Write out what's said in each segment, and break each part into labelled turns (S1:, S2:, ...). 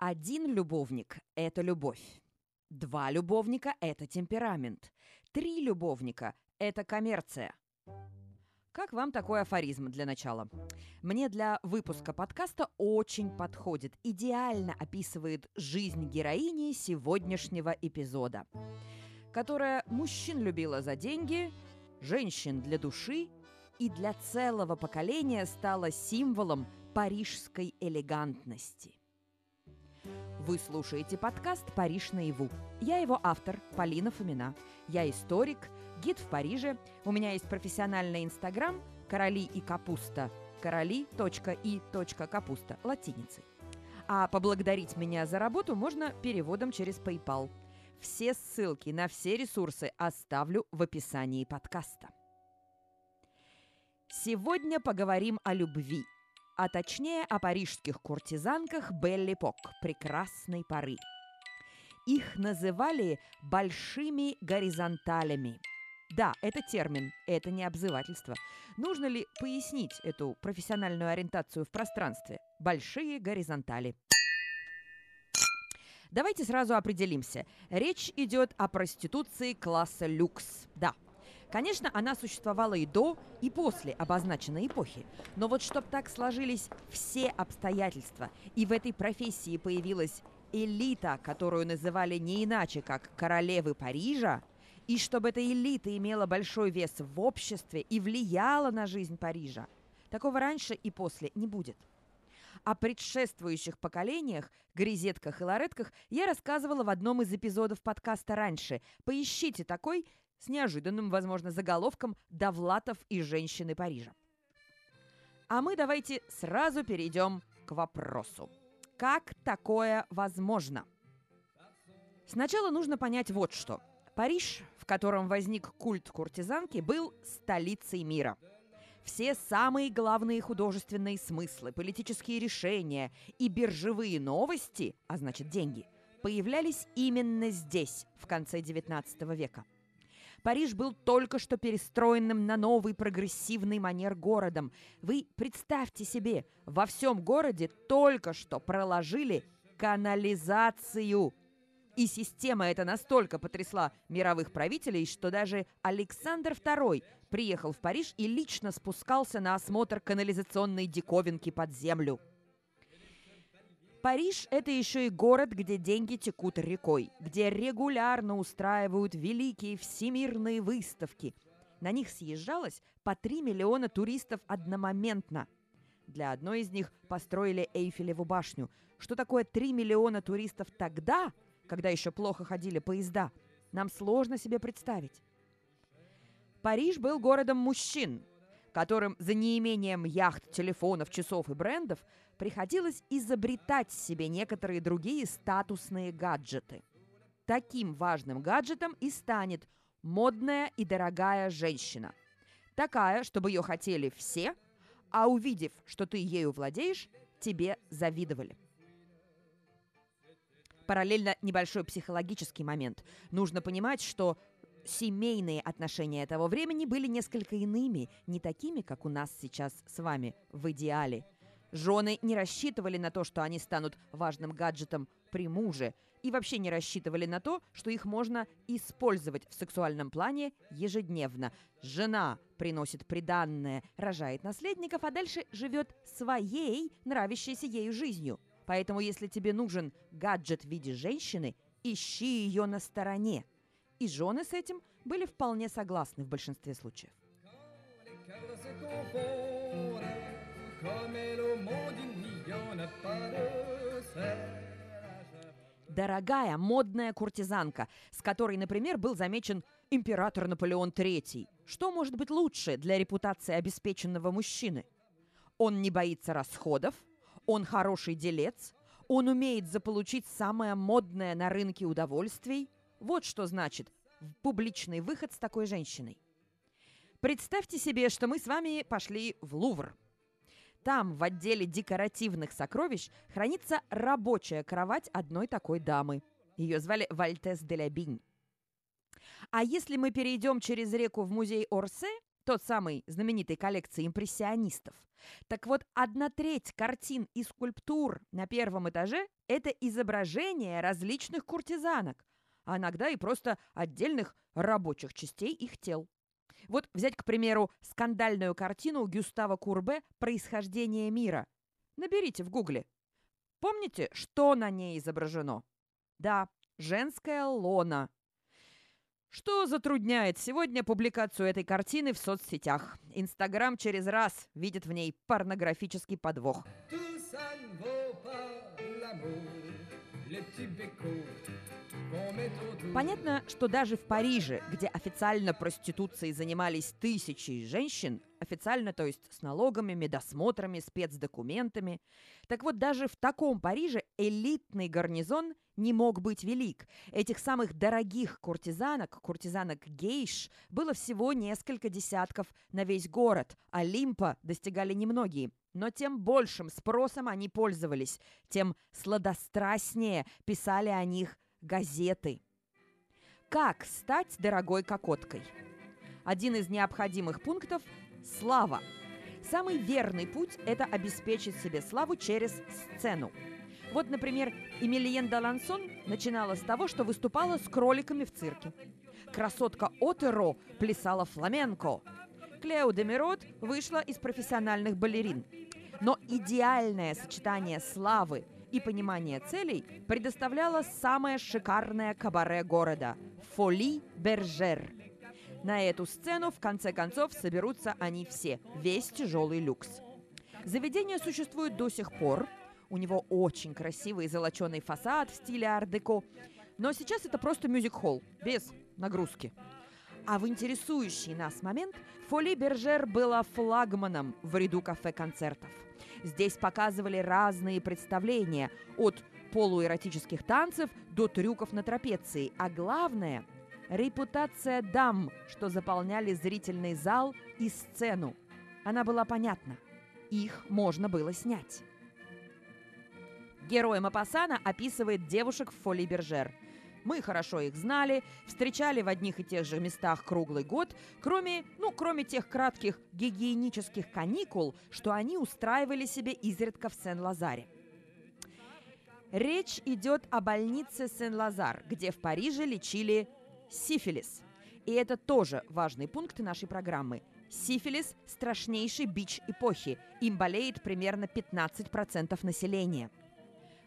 S1: Один любовник – это любовь. Два любовника – это темперамент. Три любовника – это коммерция. Как вам такой афоризм для начала? Мне для выпуска подкаста очень подходит, идеально описывает жизнь героини сегодняшнего эпизода, которая мужчин любила за деньги, женщин для души и для целого поколения стала символом парижской элегантности. Вы слушаете подкаст «Париж наяву». Я его автор, Полина Фомина. Я историк, гид в Париже. У меня есть профессиональный инстаграм «Короли и капуста» короли.и.капуста латиницей. А поблагодарить меня за работу можно переводом через PayPal. Все ссылки на все ресурсы оставлю в описании подкаста. Сегодня поговорим о любви – а точнее о парижских куртизанках Белли Пок прекрасной поры. Их называли «большими горизонталями». Да, это термин, это не обзывательство. Нужно ли пояснить эту профессиональную ориентацию в пространстве? Большие горизонтали. Давайте сразу определимся. Речь идет о проституции класса люкс. Да, Конечно, она существовала и до, и после обозначенной эпохи. Но вот чтобы так сложились все обстоятельства, и в этой профессии появилась элита, которую называли не иначе, как королевы Парижа, и чтобы эта элита имела большой вес в обществе и влияла на жизнь Парижа, такого раньше и после не будет. О предшествующих поколениях, грезетках и ларетках я рассказывала в одном из эпизодов подкаста раньше. Поищите такой, с неожиданным, возможно, заголовком «Довлатов и женщины Парижа». А мы давайте сразу перейдем к вопросу. Как такое возможно? Сначала нужно понять вот что. Париж, в котором возник культ куртизанки, был столицей мира. Все самые главные художественные смыслы, политические решения и биржевые новости, а значит деньги, появлялись именно здесь, в конце XIX века – Париж был только что перестроенным на новый прогрессивный манер городом. Вы представьте себе, во всем городе только что проложили канализацию. И система эта настолько потрясла мировых правителей, что даже Александр II приехал в Париж и лично спускался на осмотр канализационной диковинки под землю. Париж – это еще и город, где деньги текут рекой, где регулярно устраивают великие всемирные выставки. На них съезжалось по 3 миллиона туристов одномоментно. Для одной из них построили Эйфелеву башню. Что такое 3 миллиона туристов тогда, когда еще плохо ходили поезда, нам сложно себе представить. Париж был городом мужчин, которым за неимением яхт, телефонов, часов и брендов приходилось изобретать себе некоторые другие статусные гаджеты. Таким важным гаджетом и станет модная и дорогая женщина. Такая, чтобы ее хотели все, а увидев, что ты ею владеешь, тебе завидовали. Параллельно небольшой психологический момент. Нужно понимать, что семейные отношения того времени были несколько иными, не такими, как у нас сейчас с вами в идеале. Жены не рассчитывали на то, что они станут важным гаджетом при муже, и вообще не рассчитывали на то, что их можно использовать в сексуальном плане ежедневно. Жена приносит приданное, рожает наследников, а дальше живет своей, нравящейся ею жизнью. Поэтому, если тебе нужен гаджет в виде женщины, ищи ее на стороне – и жены с этим были вполне согласны в большинстве случаев. Дорогая модная куртизанка, с которой, например, был замечен император Наполеон III. Что может быть лучше для репутации обеспеченного мужчины? Он не боится расходов, он хороший делец, он умеет заполучить самое модное на рынке удовольствий – вот что значит публичный выход с такой женщиной. Представьте себе, что мы с вами пошли в Лувр. Там, в отделе декоративных сокровищ, хранится рабочая кровать одной такой дамы. Ее звали Вальтес де ля Бинь. А если мы перейдем через реку в музей Орсе, тот самый знаменитый коллекции импрессионистов. Так вот, одна треть картин и скульптур на первом этаже – это изображения различных куртизанок, а иногда и просто отдельных рабочих частей их тел. Вот взять, к примеру, скандальную картину Гюстава Курбе «Происхождение мира». Наберите в гугле. Помните, что на ней изображено? Да, женская лона – что затрудняет сегодня публикацию этой картины в соцсетях? Инстаграм через раз видит в ней порнографический подвох. Понятно, что даже в Париже, где официально проституцией занимались тысячи женщин, официально, то есть с налогами, медосмотрами, спецдокументами, так вот даже в таком Париже элитный гарнизон не мог быть велик. Этих самых дорогих куртизанок, куртизанок гейш, было всего несколько десятков на весь город, а Лимпа достигали немногие. Но тем большим спросом они пользовались, тем сладострастнее писали о них газеты. Как стать дорогой кокоткой? Один из необходимых пунктов – слава. Самый верный путь – это обеспечить себе славу через сцену. Вот, например, Эмильен Далансон начинала с того, что выступала с кроликами в цирке. Красотка Отеро плясала фламенко. Клео Демирот вышла из профессиональных балерин. Но идеальное сочетание славы и понимания целей предоставляло самое шикарное кабаре города – Фоли Бержер. На эту сцену, в конце концов, соберутся они все, весь тяжелый люкс. Заведение существует до сих пор. У него очень красивый золоченый фасад в стиле ар-деко. Но сейчас это просто мюзик-холл, без нагрузки. А в интересующий нас момент Фоли Бержер была флагманом в ряду кафе-концертов – Здесь показывали разные представления, от полуэротических танцев до трюков на трапеции. А главное – репутация дам, что заполняли зрительный зал и сцену. Она была понятна. Их можно было снять. Герой Мапасана описывает девушек в Фоли Бержер – мы хорошо их знали, встречали в одних и тех же местах круглый год, кроме, ну, кроме тех кратких гигиенических каникул, что они устраивали себе изредка в Сен-Лазаре. Речь идет о больнице Сен-Лазар, где в Париже лечили сифилис. И это тоже важный пункт нашей программы. Сифилис – страшнейший бич эпохи. Им болеет примерно 15% населения –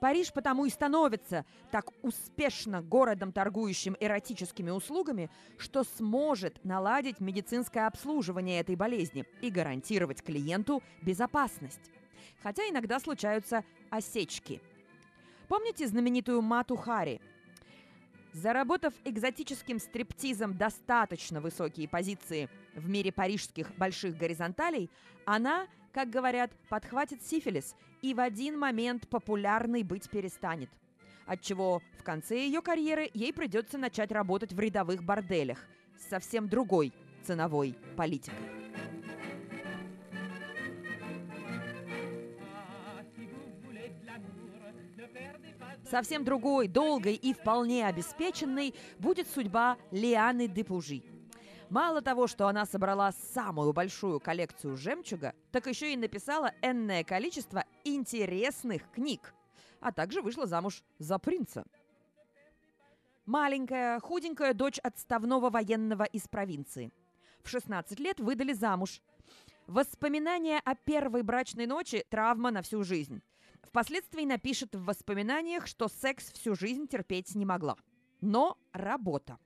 S1: Париж потому и становится так успешно городом, торгующим эротическими услугами, что сможет наладить медицинское обслуживание этой болезни и гарантировать клиенту безопасность. Хотя иногда случаются осечки. Помните знаменитую Мату Хари? Заработав экзотическим стриптизом достаточно высокие позиции в мире парижских больших горизонталей, она как говорят, подхватит сифилис и в один момент популярной быть перестанет. Отчего в конце ее карьеры ей придется начать работать в рядовых борделях с совсем другой ценовой политикой. Совсем другой, долгой и вполне обеспеченной будет судьба Лианы Депужи – Мало того, что она собрала самую большую коллекцию жемчуга, так еще и написала энное количество интересных книг, а также вышла замуж за принца. Маленькая, худенькая дочь отставного военного из провинции. В 16 лет выдали замуж. Воспоминания о первой брачной ночи – травма на всю жизнь. Впоследствии напишет в воспоминаниях, что секс всю жизнь терпеть не могла. Но работа.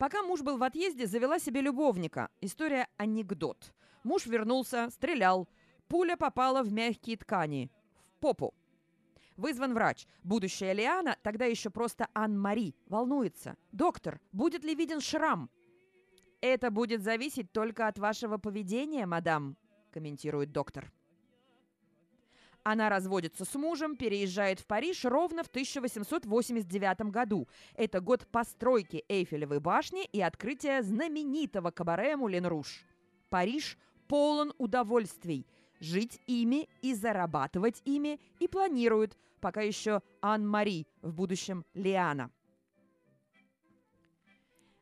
S1: Пока муж был в отъезде, завела себе любовника. История анекдот. Муж вернулся, стрелял. Пуля попала в мягкие ткани. В попу. Вызван врач. Будущая Лиана, тогда еще просто Ан-Мари, волнуется. «Доктор, будет ли виден шрам?» «Это будет зависеть только от вашего поведения, мадам», комментирует доктор. Она разводится с мужем, переезжает в Париж ровно в 1889 году. Это год постройки Эйфелевой башни и открытия знаменитого кабаре Мулен Руш. Париж полон удовольствий. Жить ими и зарабатывать ими и планирует, пока еще Ан-Мари, в будущем Лиана.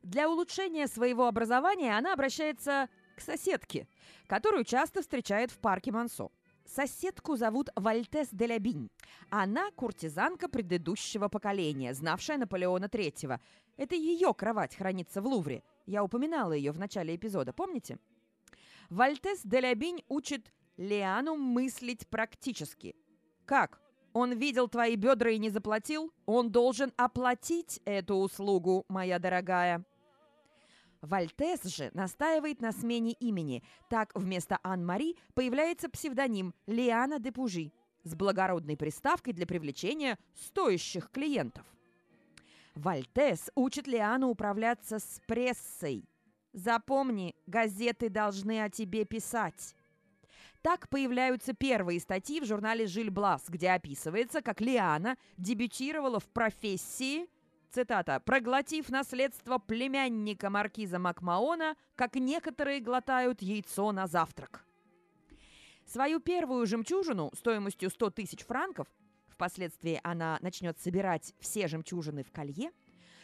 S1: Для улучшения своего образования она обращается к соседке, которую часто встречает в парке Мансо. Соседку зовут Вальтес де Лябинь. Она куртизанка предыдущего поколения, знавшая Наполеона III. Это ее кровать хранится в Лувре. Я упоминала ее в начале эпизода, помните? Вальтес де Лябинь учит Лиану мыслить практически. Как? Он видел твои бедра и не заплатил? Он должен оплатить эту услугу, моя дорогая. Вальтес же настаивает на смене имени. Так вместо Ан-Мари появляется псевдоним Лиана де Пужи с благородной приставкой для привлечения стоящих клиентов. Вальтес учит Лиану управляться с прессой. Запомни, газеты должны о тебе писать. Так появляются первые статьи в журнале «Жиль Блас», где описывается, как Лиана дебютировала в профессии – цитата, «проглотив наследство племянника маркиза Макмаона, как некоторые глотают яйцо на завтрак». Свою первую жемчужину стоимостью 100 тысяч франков, впоследствии она начнет собирать все жемчужины в колье,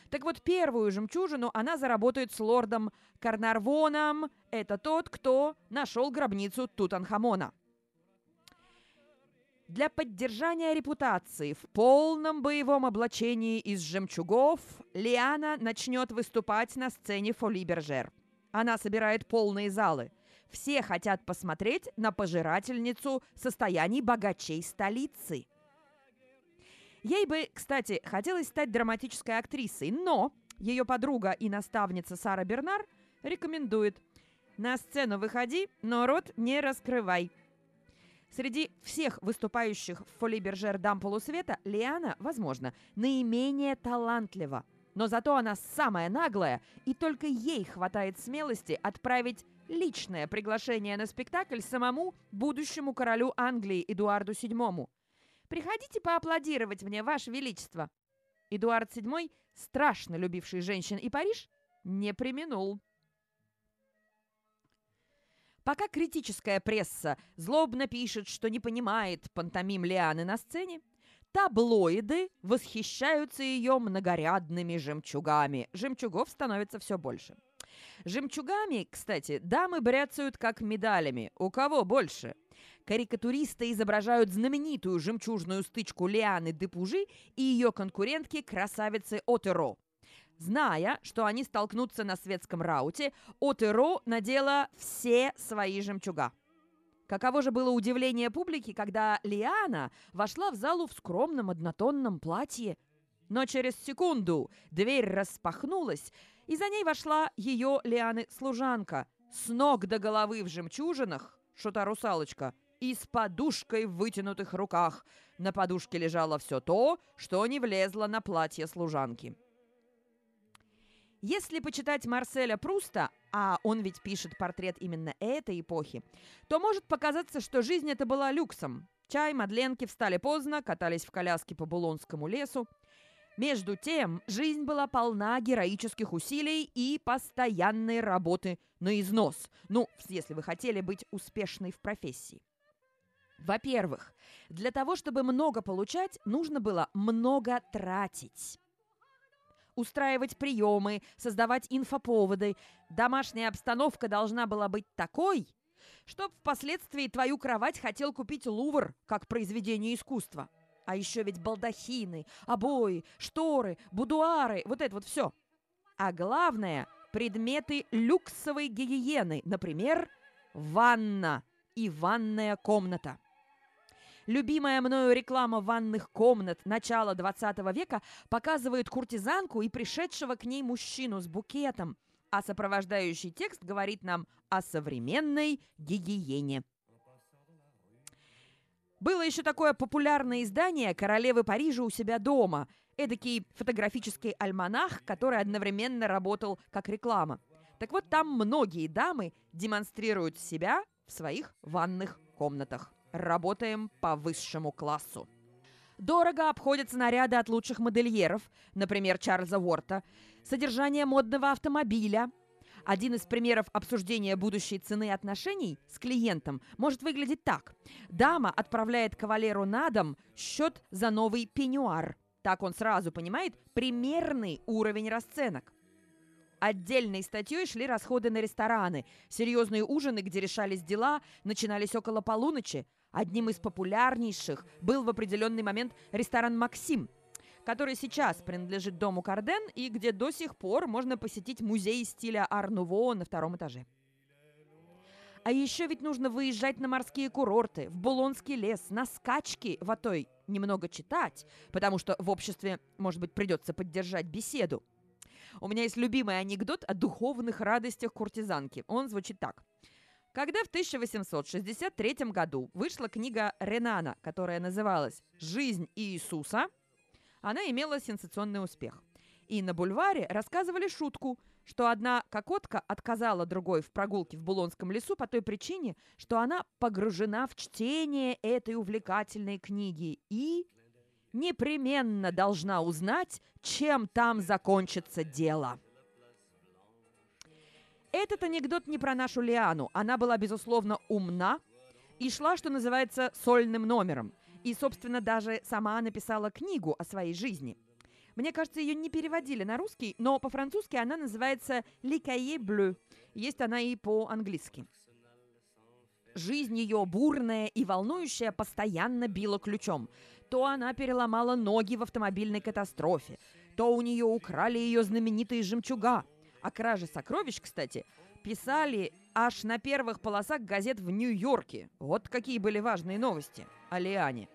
S1: так вот, первую жемчужину она заработает с лордом Карнарвоном. Это тот, кто нашел гробницу Тутанхамона – для поддержания репутации в полном боевом облачении из жемчугов Лиана начнет выступать на сцене Фоли Бержер. Она собирает полные залы. Все хотят посмотреть на пожирательницу состояний богачей столицы. Ей бы, кстати, хотелось стать драматической актрисой, но ее подруга и наставница Сара Бернар рекомендует «На сцену выходи, но рот не раскрывай». Среди всех выступающих в Фоли Бержер дам полусвета Лиана, возможно, наименее талантлива. Но зато она самая наглая, и только ей хватает смелости отправить личное приглашение на спектакль самому будущему королю Англии Эдуарду VII. «Приходите поаплодировать мне, Ваше Величество!» Эдуард VII, страшно любивший женщин и Париж, не применул. Пока критическая пресса злобно пишет, что не понимает пантомим Лианы на сцене, таблоиды восхищаются ее многорядными жемчугами. Жемчугов становится все больше. Жемчугами, кстати, дамы бряцают как медалями. У кого больше? Карикатуристы изображают знаменитую жемчужную стычку Лианы Депужи и ее конкурентки красавицы Отеро. Зная, что они столкнутся на светском рауте, Отеро надела все свои жемчуга. Каково же было удивление публики, когда Лиана вошла в залу в скромном однотонном платье. Но через секунду дверь распахнулась, и за ней вошла ее Лианы служанка с ног до головы в жемчужинах, шута-русалочка, и с подушкой в вытянутых руках. На подушке лежало все то, что не влезло на платье служанки. Если почитать Марселя Пруста, а он ведь пишет портрет именно этой эпохи, то может показаться, что жизнь это была люксом. Чай, мадленки встали поздно, катались в коляске по Булонскому лесу. Между тем, жизнь была полна героических усилий и постоянной работы на износ. Ну, если вы хотели быть успешной в профессии. Во-первых, для того, чтобы много получать, нужно было много тратить устраивать приемы, создавать инфоповоды. Домашняя обстановка должна была быть такой, чтоб впоследствии твою кровать хотел купить Лувр как произведение искусства. А еще ведь балдахины, обои, шторы, будуары, вот это вот все. А главное – предметы люксовой гигиены, например, ванна и ванная комната – Любимая мною реклама ванных комнат начала 20 века показывает куртизанку и пришедшего к ней мужчину с букетом, а сопровождающий текст говорит нам о современной гигиене. Было еще такое популярное издание «Королевы Парижа у себя дома», эдакий фотографический альманах, который одновременно работал как реклама. Так вот, там многие дамы демонстрируют себя в своих ванных комнатах. Работаем по высшему классу. Дорого обходятся наряды от лучших модельеров, например, Чарльза Уорта, содержание модного автомобиля. Один из примеров обсуждения будущей цены отношений с клиентом может выглядеть так. Дама отправляет кавалеру на дом счет за новый пеньюар. Так он сразу понимает примерный уровень расценок. Отдельной статьей шли расходы на рестораны. Серьезные ужины, где решались дела, начинались около полуночи. Одним из популярнейших был в определенный момент ресторан «Максим», который сейчас принадлежит дому Карден и где до сих пор можно посетить музей стиля Ар-Нуво на втором этаже. А еще ведь нужно выезжать на морские курорты, в Булонский лес, на скачки в Атой, немного читать, потому что в обществе, может быть, придется поддержать беседу. У меня есть любимый анекдот о духовных радостях куртизанки. Он звучит так. Когда в 1863 году вышла книга Ренана, которая называлась «Жизнь Иисуса», она имела сенсационный успех. И на бульваре рассказывали шутку, что одна кокотка отказала другой в прогулке в Булонском лесу по той причине, что она погружена в чтение этой увлекательной книги и непременно должна узнать, чем там закончится дело. Этот анекдот не про нашу Лиану. Она была, безусловно, умна и шла, что называется, сольным номером. И, собственно, даже сама написала книгу о своей жизни. Мне кажется, ее не переводили на русский, но по-французски она называется «Le Cahier Bleu». Есть она и по-английски. Жизнь ее бурная и волнующая постоянно била ключом. То она переломала ноги в автомобильной катастрофе, то у нее украли ее знаменитые жемчуга – о краже сокровищ, кстати, писали аж на первых полосах газет в Нью-Йорке. Вот какие были важные новости о Лиане.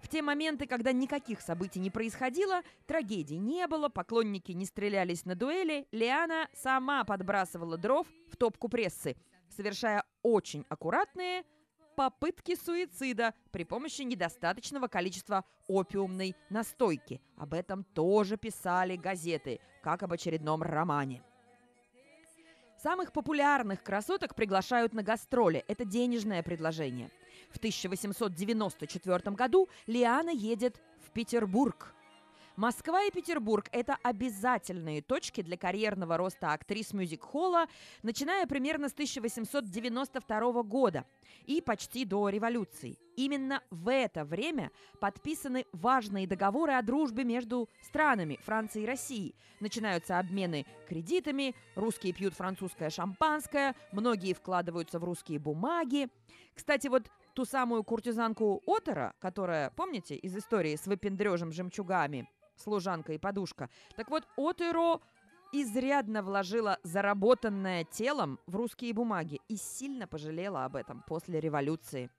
S1: В те моменты, когда никаких событий не происходило, трагедий не было, поклонники не стрелялись на дуэли, Лиана сама подбрасывала дров в топку прессы, совершая очень аккуратные попытки суицида при помощи недостаточного количества опиумной настойки. Об этом тоже писали газеты, как об очередном романе. Самых популярных красоток приглашают на гастроли. Это денежное предложение. В 1894 году Лиана едет в Петербург – Москва и Петербург – это обязательные точки для карьерного роста актрис мюзик-холла, начиная примерно с 1892 года и почти до революции. Именно в это время подписаны важные договоры о дружбе между странами Франции и России. Начинаются обмены кредитами, русские пьют французское шампанское, многие вкладываются в русские бумаги. Кстати, вот ту самую куртизанку Отера, которая, помните, из истории с выпендрежем жемчугами – служанка и подушка. Так вот, Отеро изрядно вложила заработанное телом в русские бумаги и сильно пожалела об этом после революции.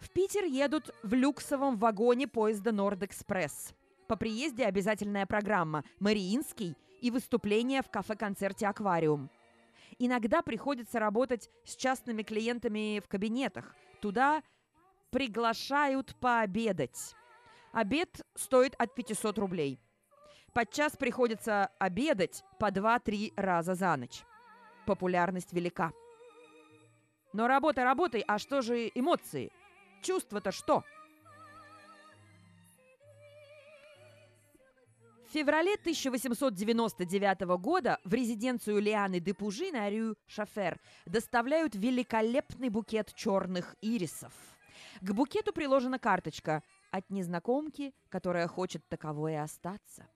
S1: В Питер едут в люксовом вагоне поезда Норд-Экспресс. По приезде обязательная программа «Мариинский» и выступление в кафе-концерте «Аквариум». Иногда приходится работать с частными клиентами в кабинетах. Туда приглашают пообедать. Обед стоит от 500 рублей. Подчас приходится обедать по 2-3 раза за ночь. Популярность велика. Но работа работой, а что же эмоции? Чувства-то что? В феврале 1899 года в резиденцию Лианы де Пужи на Рю Шафер доставляют великолепный букет черных ирисов. К букету приложена карточка – от незнакомки, которая хочет таковой и остаться.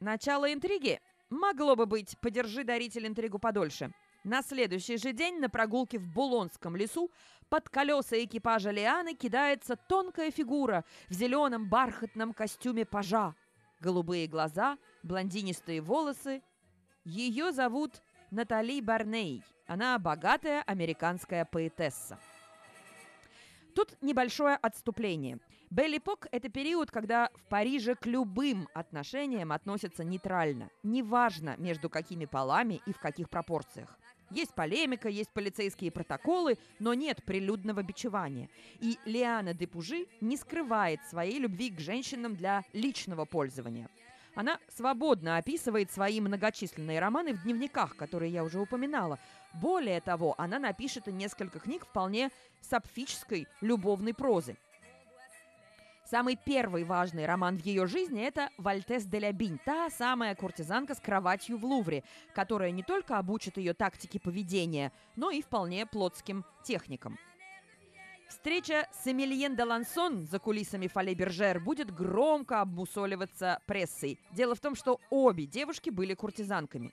S1: Начало интриги? Могло бы быть, подержи даритель интригу подольше. На следующий же день на прогулке в Булонском лесу под колеса экипажа Лианы кидается тонкая фигура в зеленом бархатном костюме пажа. Голубые глаза, блондинистые волосы. Ее зовут Натали Барней. Она богатая американская поэтесса. Тут небольшое отступление. Беллипок – это период, когда в Париже к любым отношениям относятся нейтрально. Неважно, между какими полами и в каких пропорциях. Есть полемика, есть полицейские протоколы, но нет прилюдного бичевания. И Лиана де Пужи не скрывает своей любви к женщинам для личного пользования. Она свободно описывает свои многочисленные романы в дневниках, которые я уже упоминала. Более того, она напишет и несколько книг вполне сапфической любовной прозы. Самый первый важный роман в ее жизни – это «Вальтес де ля Бинь», та самая куртизанка с кроватью в Лувре, которая не только обучит ее тактике поведения, но и вполне плотским техникам. Встреча с Эмильен де Лансон за кулисами Фале Бержер будет громко обмусоливаться прессой. Дело в том, что обе девушки были куртизанками.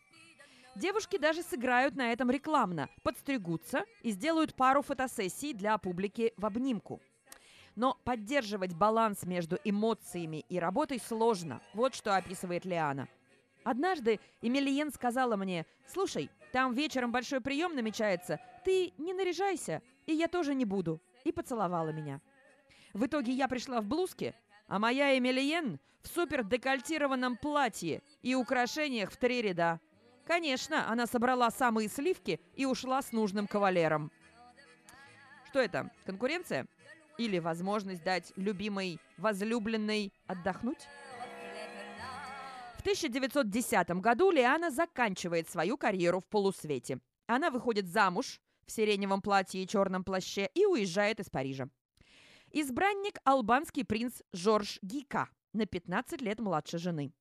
S1: Девушки даже сыграют на этом рекламно, подстригутся и сделают пару фотосессий для публики в обнимку. Но поддерживать баланс между эмоциями и работой сложно. Вот что описывает Лиана. Однажды Эмильен сказала мне, «Слушай, там вечером большой прием намечается, ты не наряжайся, и я тоже не буду», и поцеловала меня. В итоге я пришла в блузке, а моя Эмильен в супер декольтированном платье и украшениях в три ряда. Конечно, она собрала самые сливки и ушла с нужным кавалером. Что это? Конкуренция? Или возможность дать любимой возлюбленной отдохнуть? В 1910 году Лиана заканчивает свою карьеру в полусвете. Она выходит замуж в сиреневом платье и черном плаще и уезжает из Парижа. Избранник – албанский принц Жорж Гика, на 15 лет младше жены.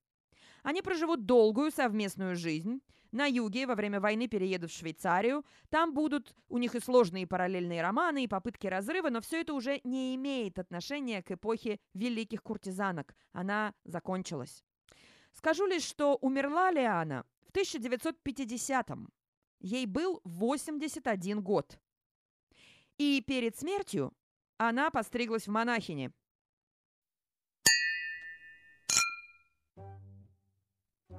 S1: Они проживут долгую совместную жизнь. На юге во время войны переедут в Швейцарию. Там будут у них и сложные параллельные романы, и попытки разрыва, но все это уже не имеет отношения к эпохе великих куртизанок. Она закончилась. Скажу лишь, что умерла Лиана в 1950-м. Ей был 81 год. И перед смертью она постриглась в монахине –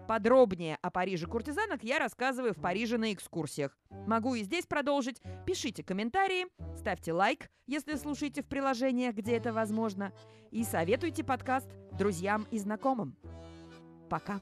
S1: Подробнее о Париже куртизанок я рассказываю в Париже на экскурсиях. Могу и здесь продолжить. Пишите комментарии, ставьте лайк, если слушаете в приложениях, где это возможно, и советуйте подкаст друзьям и знакомым. Пока!